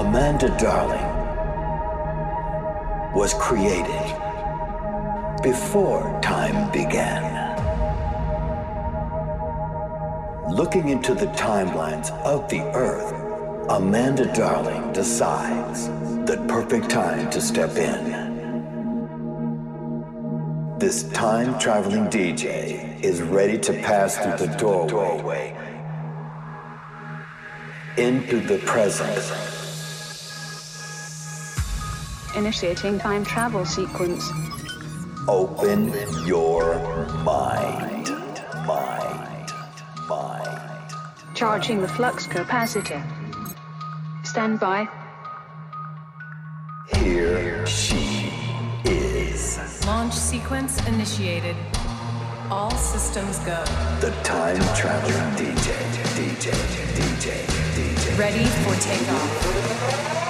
Amanda Darling was created before time began. Looking into the timelines of the Earth, Amanda Darling decides the perfect time to step in. This time traveling DJ is ready to pass through the doorway into the present. Initiating time travel sequence. Open your mind. Mind. Mind. Charging the flux capacitor. Stand by. Here she is. Launch sequence initiated. All systems go. The time traveling DJ. DJ. DJ. DJ. Ready for takeoff.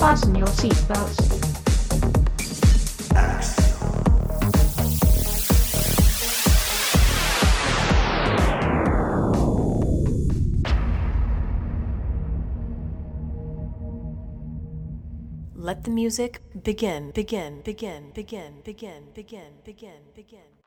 Fasten your seatbelts. Let the music begin, begin, begin, begin, begin, begin, begin, begin.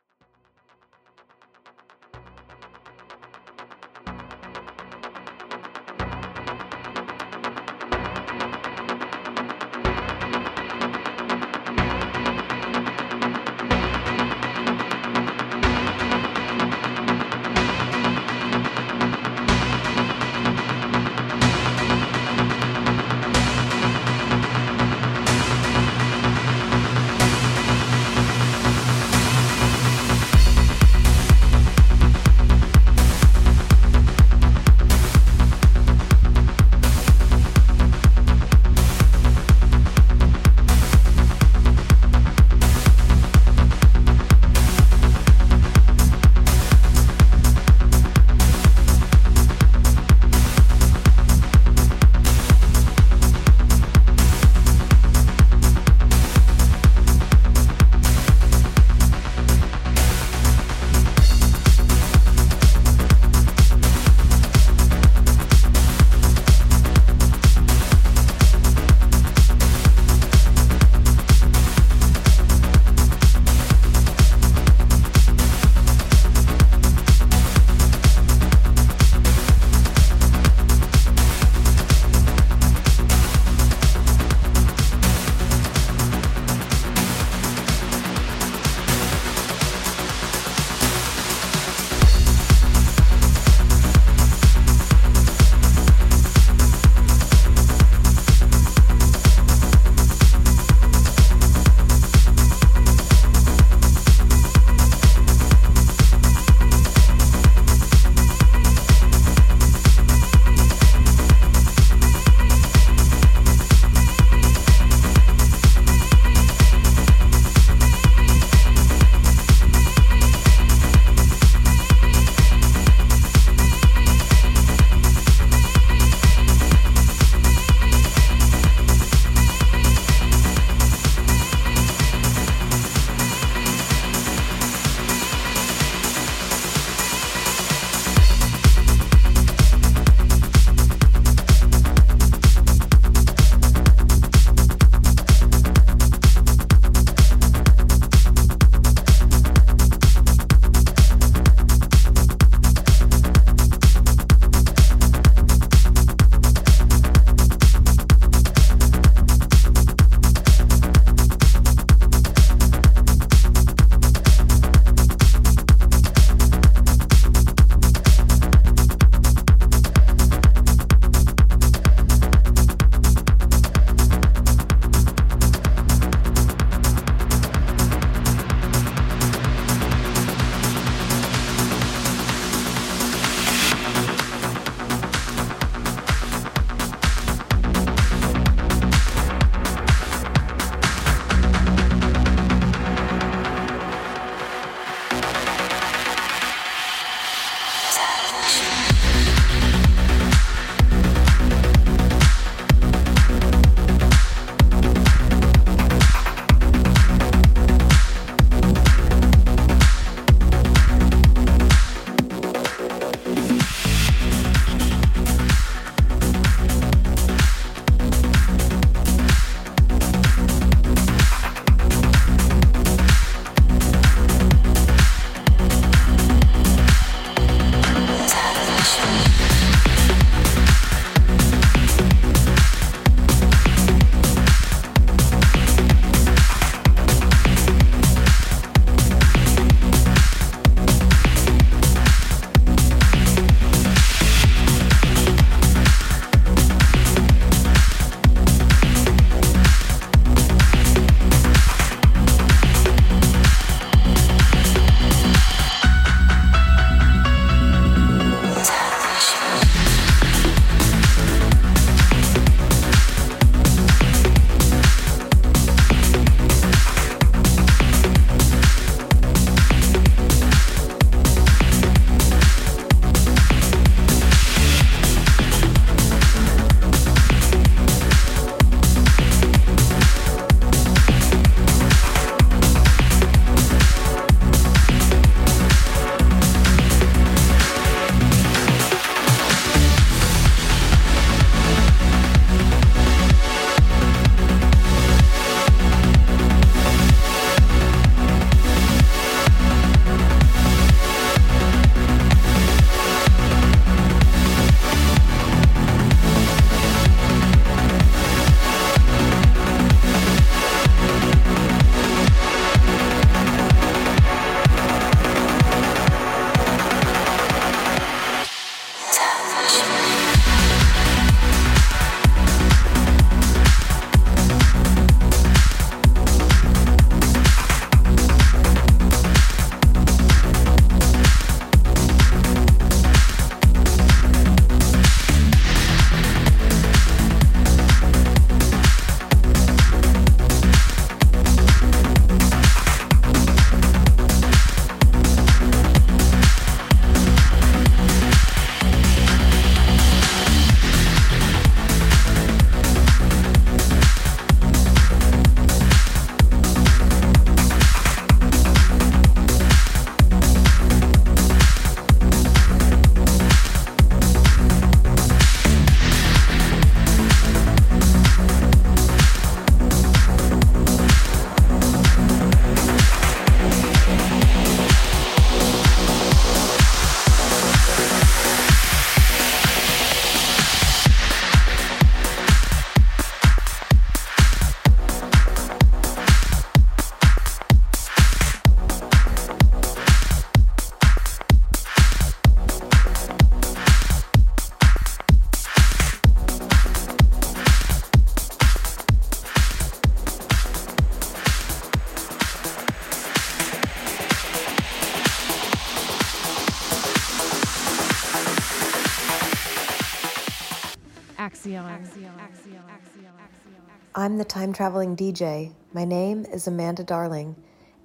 The time traveling DJ. My name is Amanda Darling,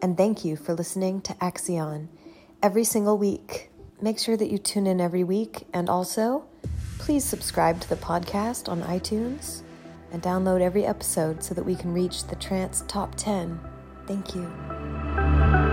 and thank you for listening to Axion every single week. Make sure that you tune in every week, and also, please subscribe to the podcast on iTunes and download every episode so that we can reach the trance top 10. Thank you.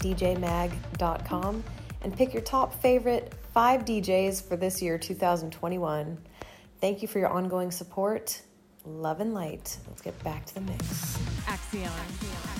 djmag.com and pick your top favorite five DJs for this year, 2021. Thank you for your ongoing support. Love and light. Let's get back to the mix. Axion. Axion.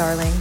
Darling.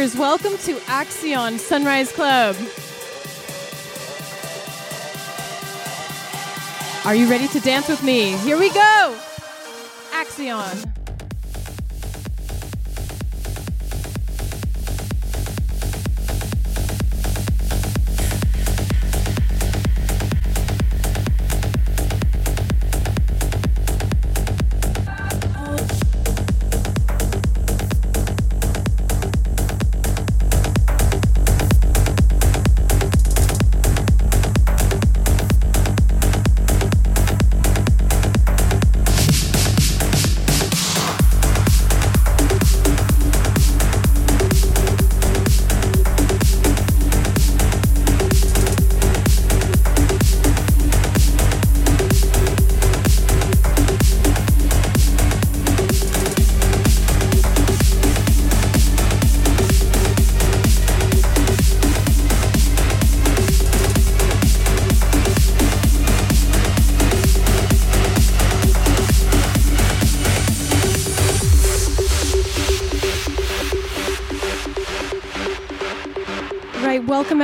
Welcome, to Axion Sunrise Club. Are you ready to dance with me? Here we go. Axion.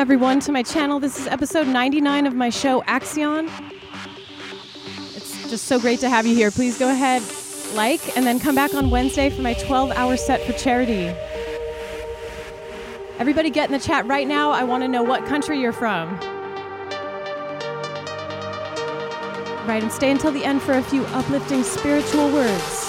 Everyone to my channel. This is episode 99 of my show Axion. It's just so great to have you here. Please go ahead, like, and then come back on Wednesday for my 12 hour set for charity. Everybody get in the chat right now. I want to know what country you're from. Right, and stay until the end for a few uplifting spiritual words.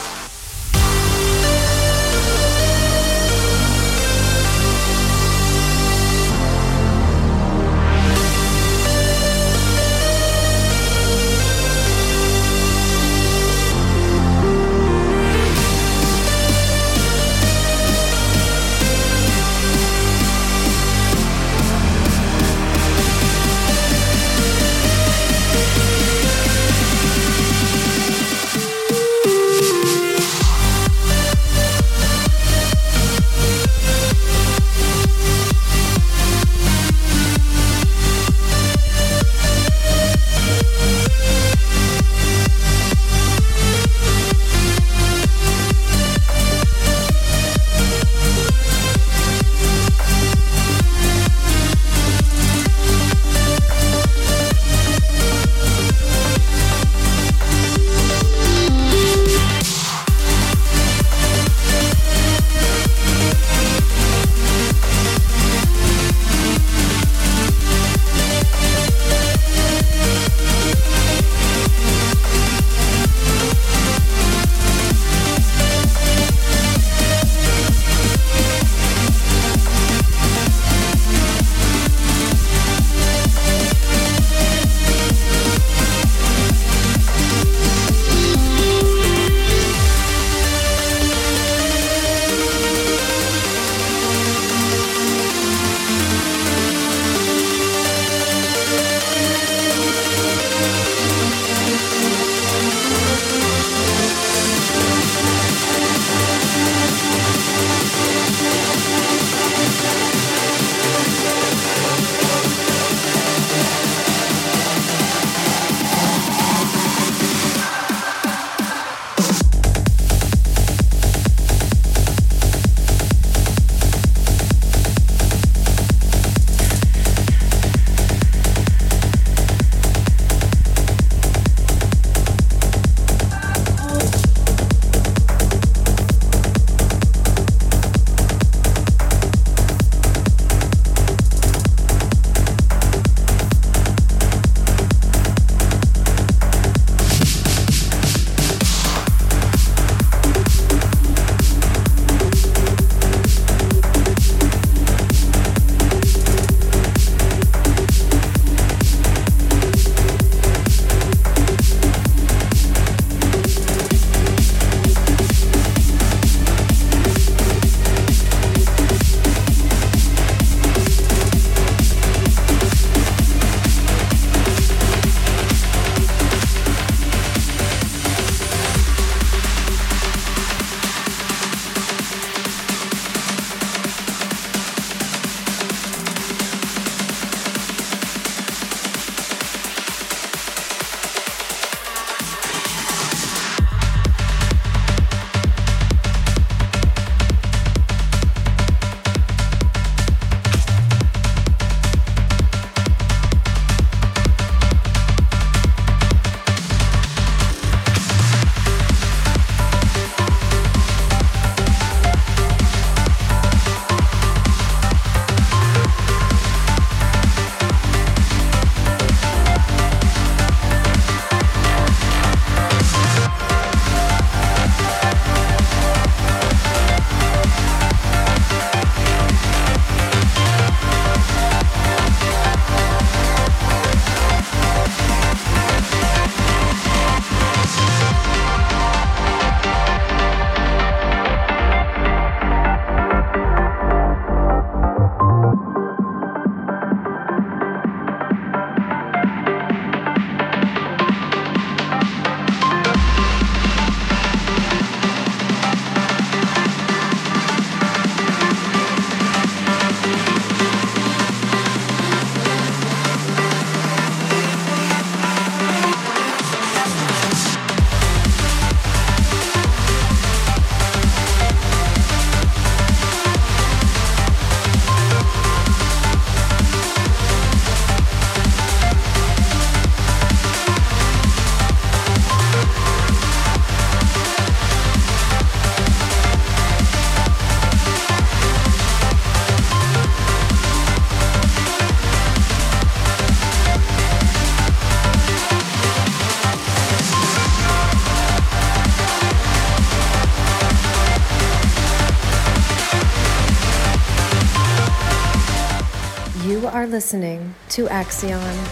Listening to Axion.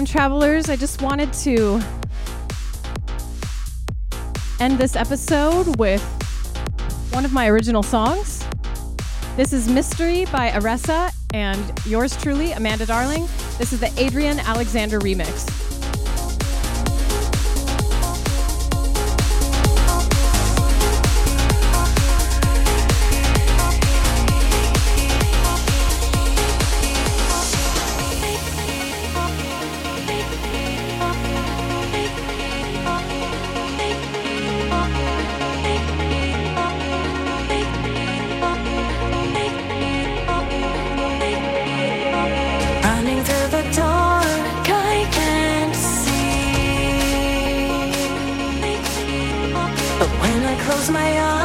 Time travelers. I just wanted to end this episode with one of my original songs. This is Mystery by Aressa and yours truly, Amanda Darling. This is the Adrian Alexander remix. Give me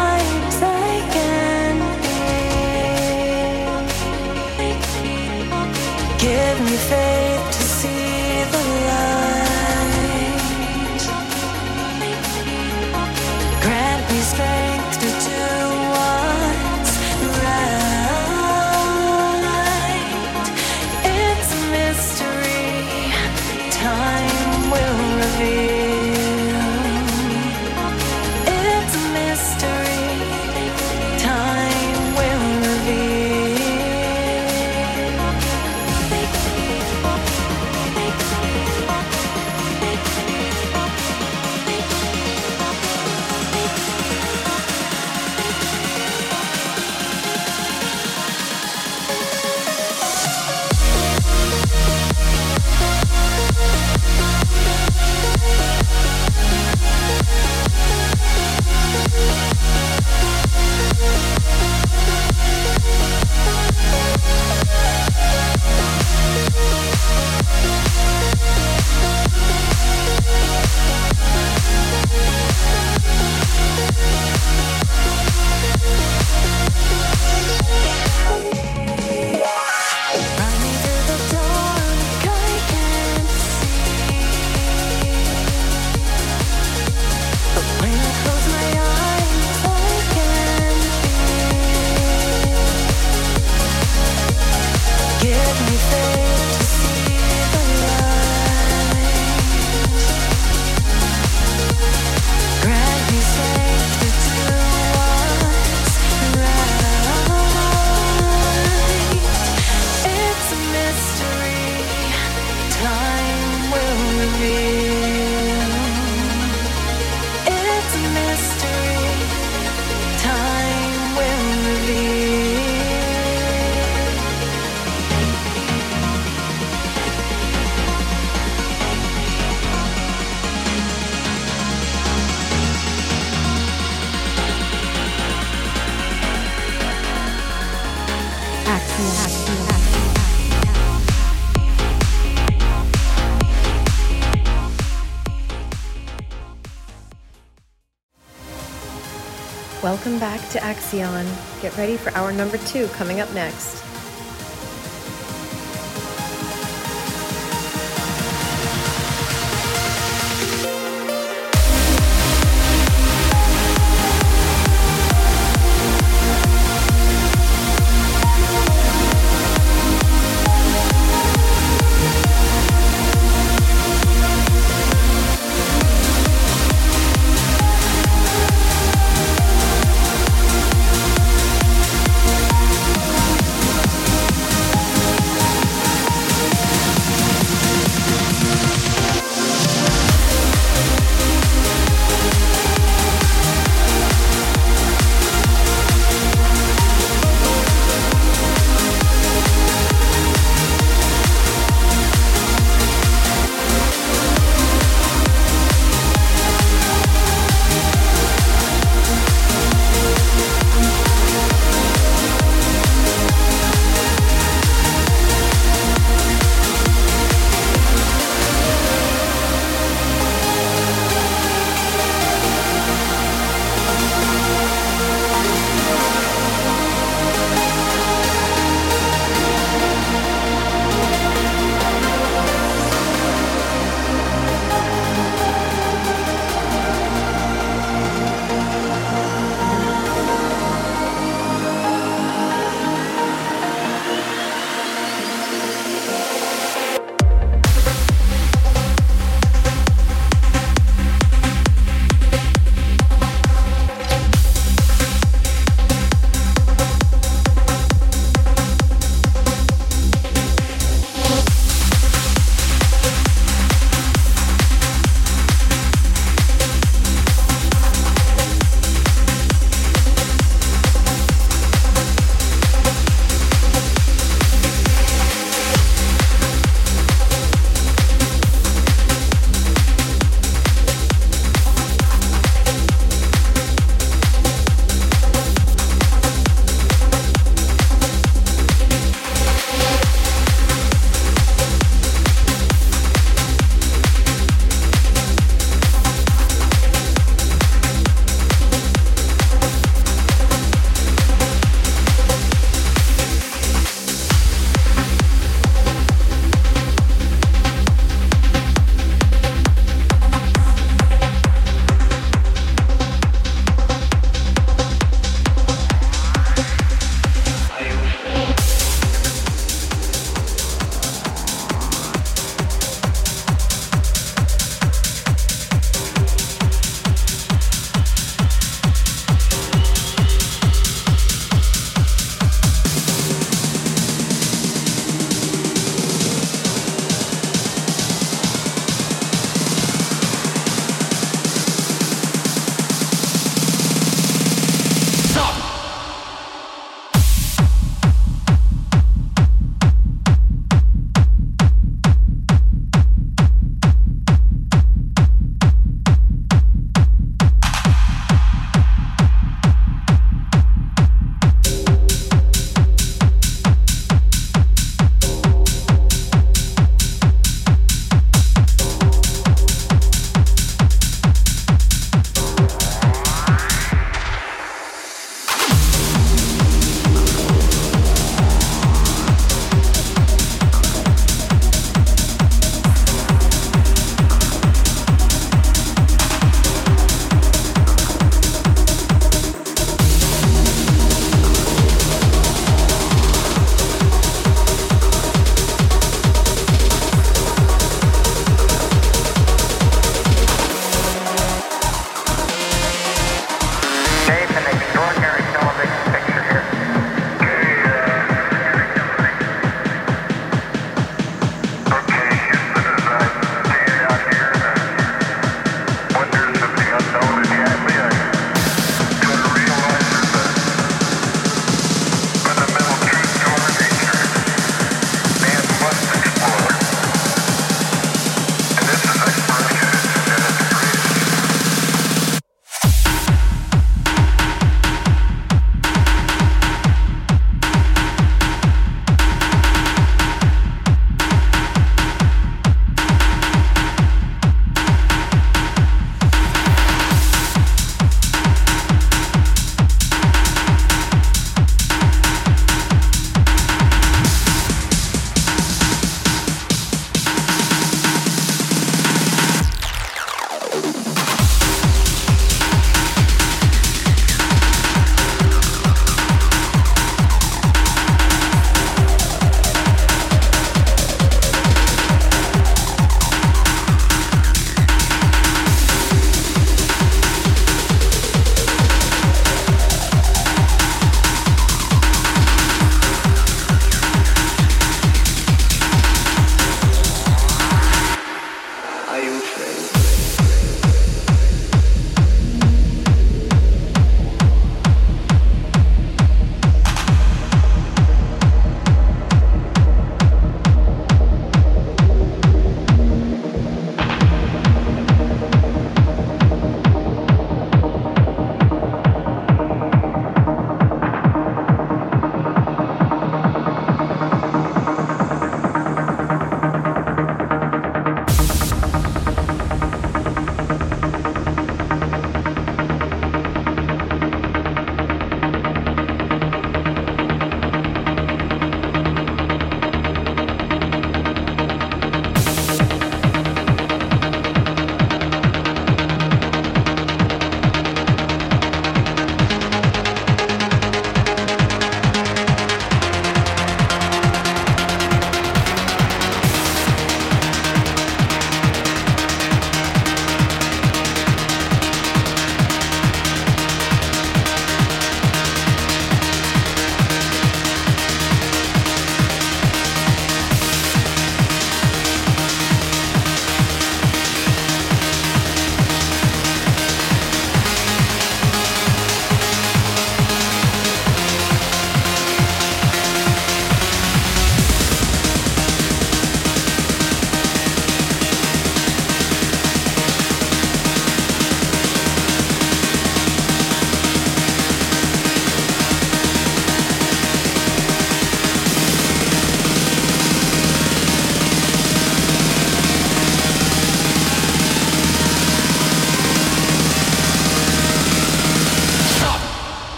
Welcome back to Axion. Get ready for hour number two coming up next.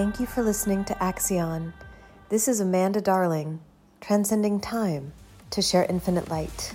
Thank you for listening to Axion. This is Amanda Darling, transcending time to share infinite light.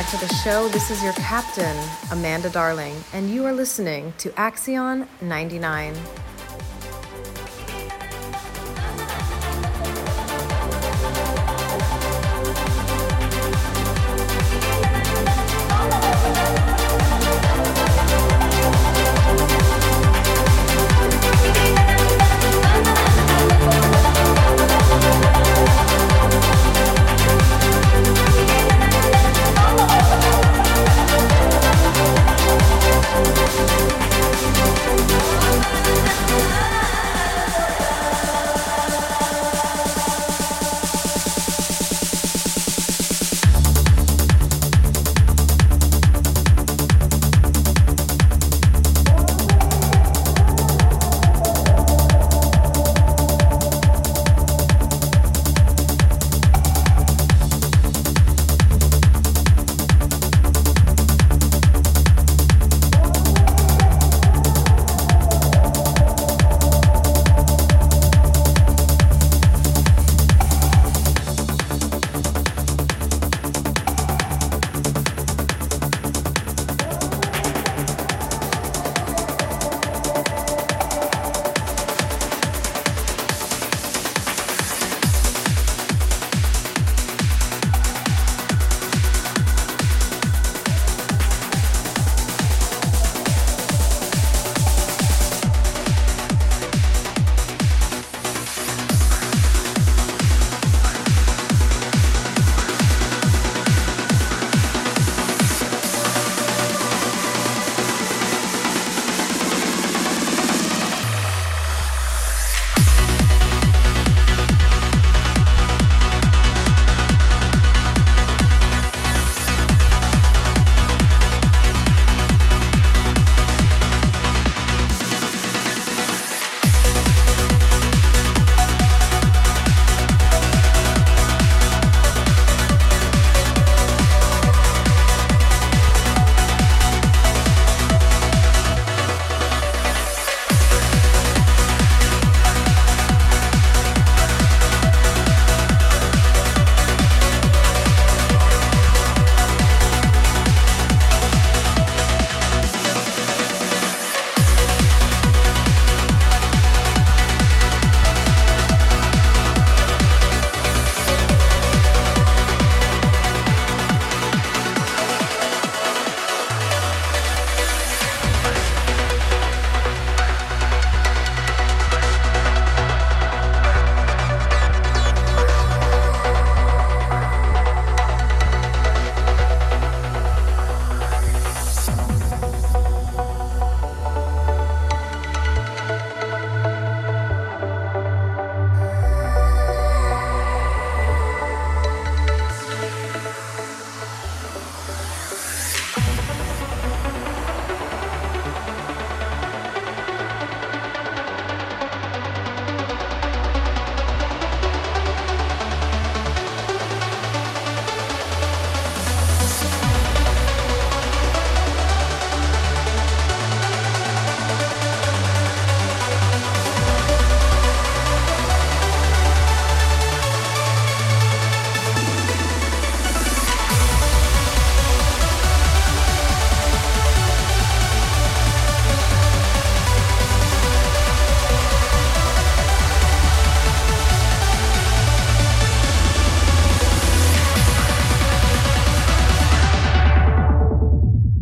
Back to the show. This is your captain, Amanda Darling, and you are listening to Axion 99.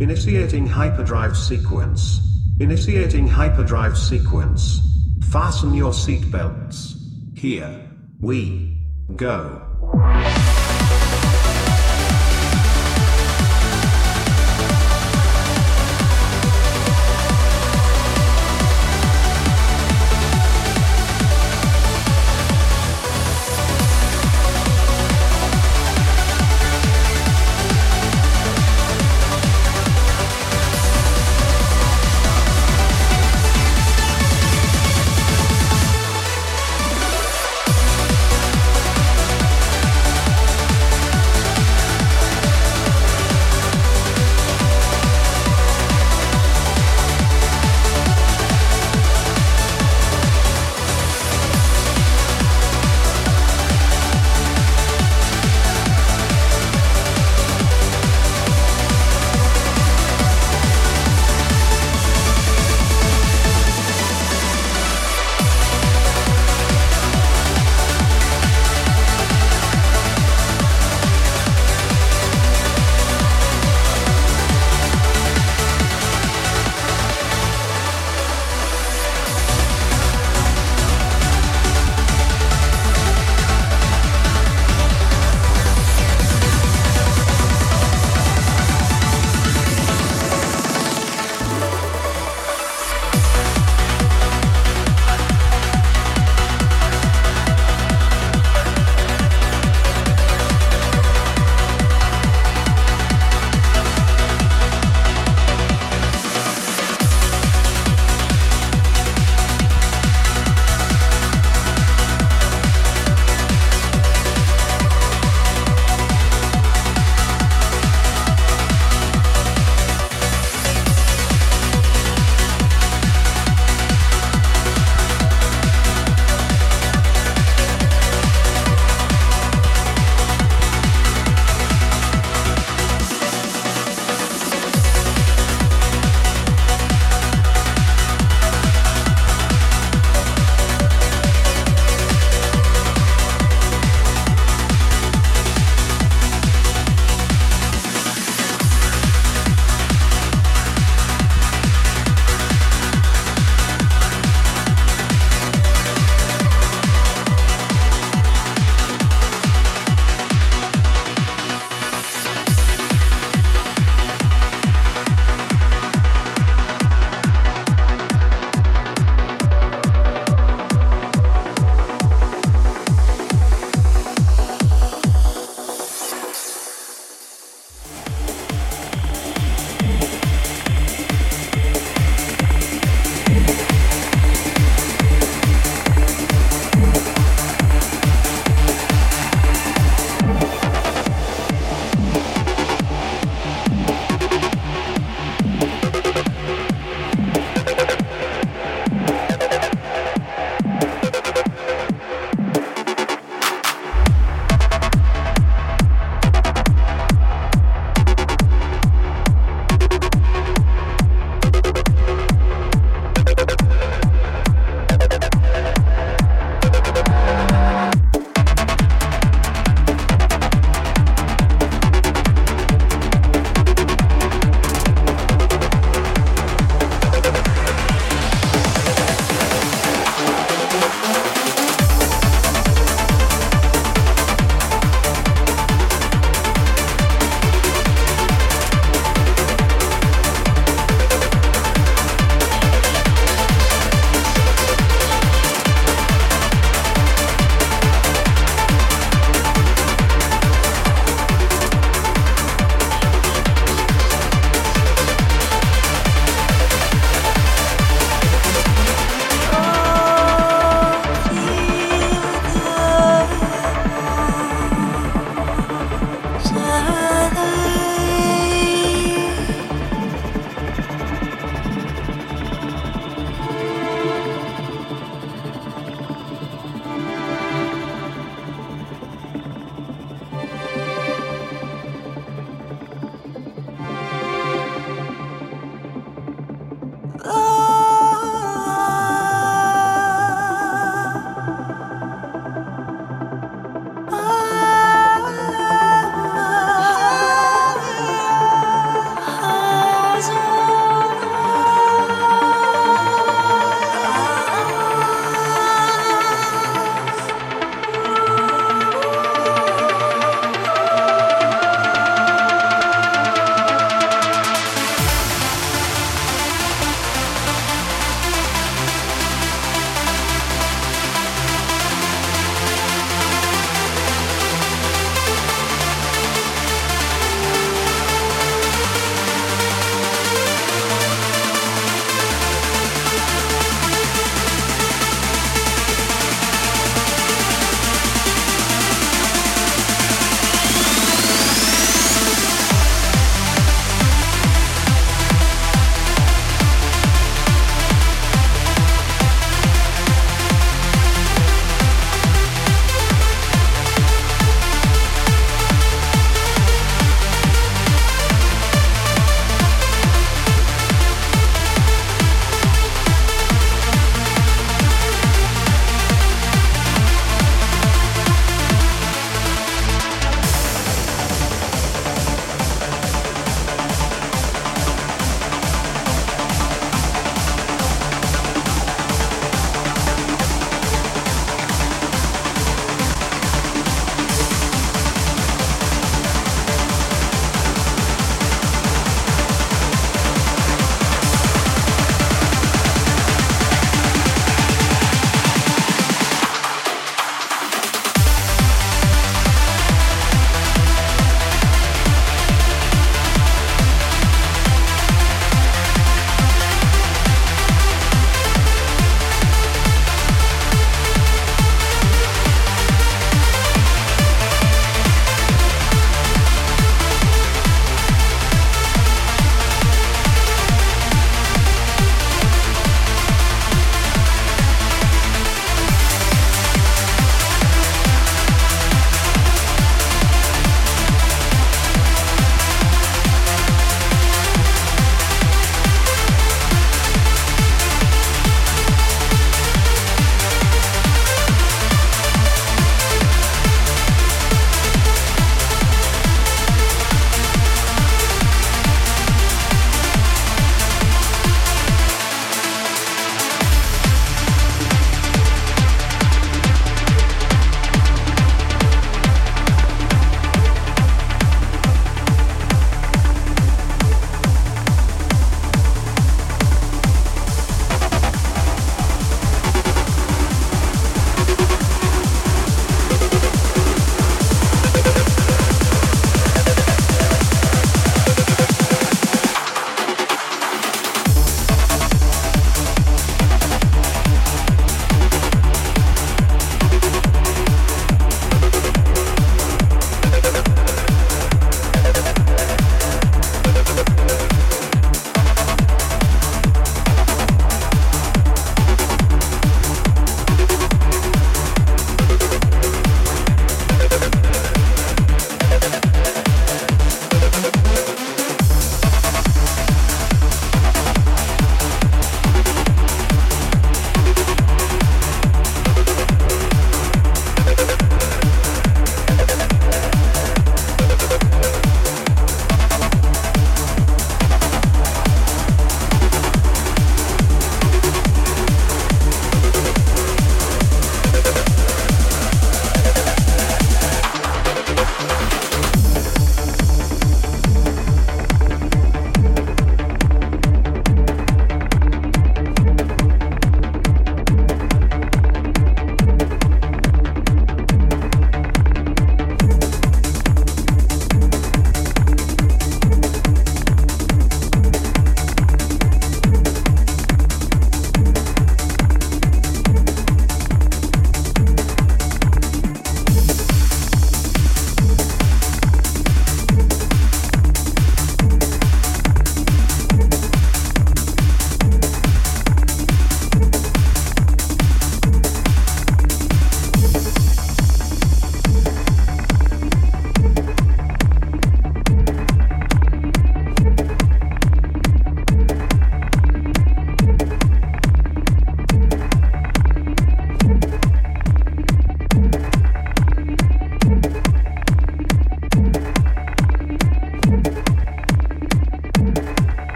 Initiating hyperdrive sequence. Initiating hyperdrive sequence. Fasten your seatbelts. Here we go.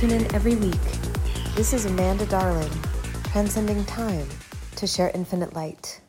Tune in every week. This is Amanda Darling, transcending time to share infinite light.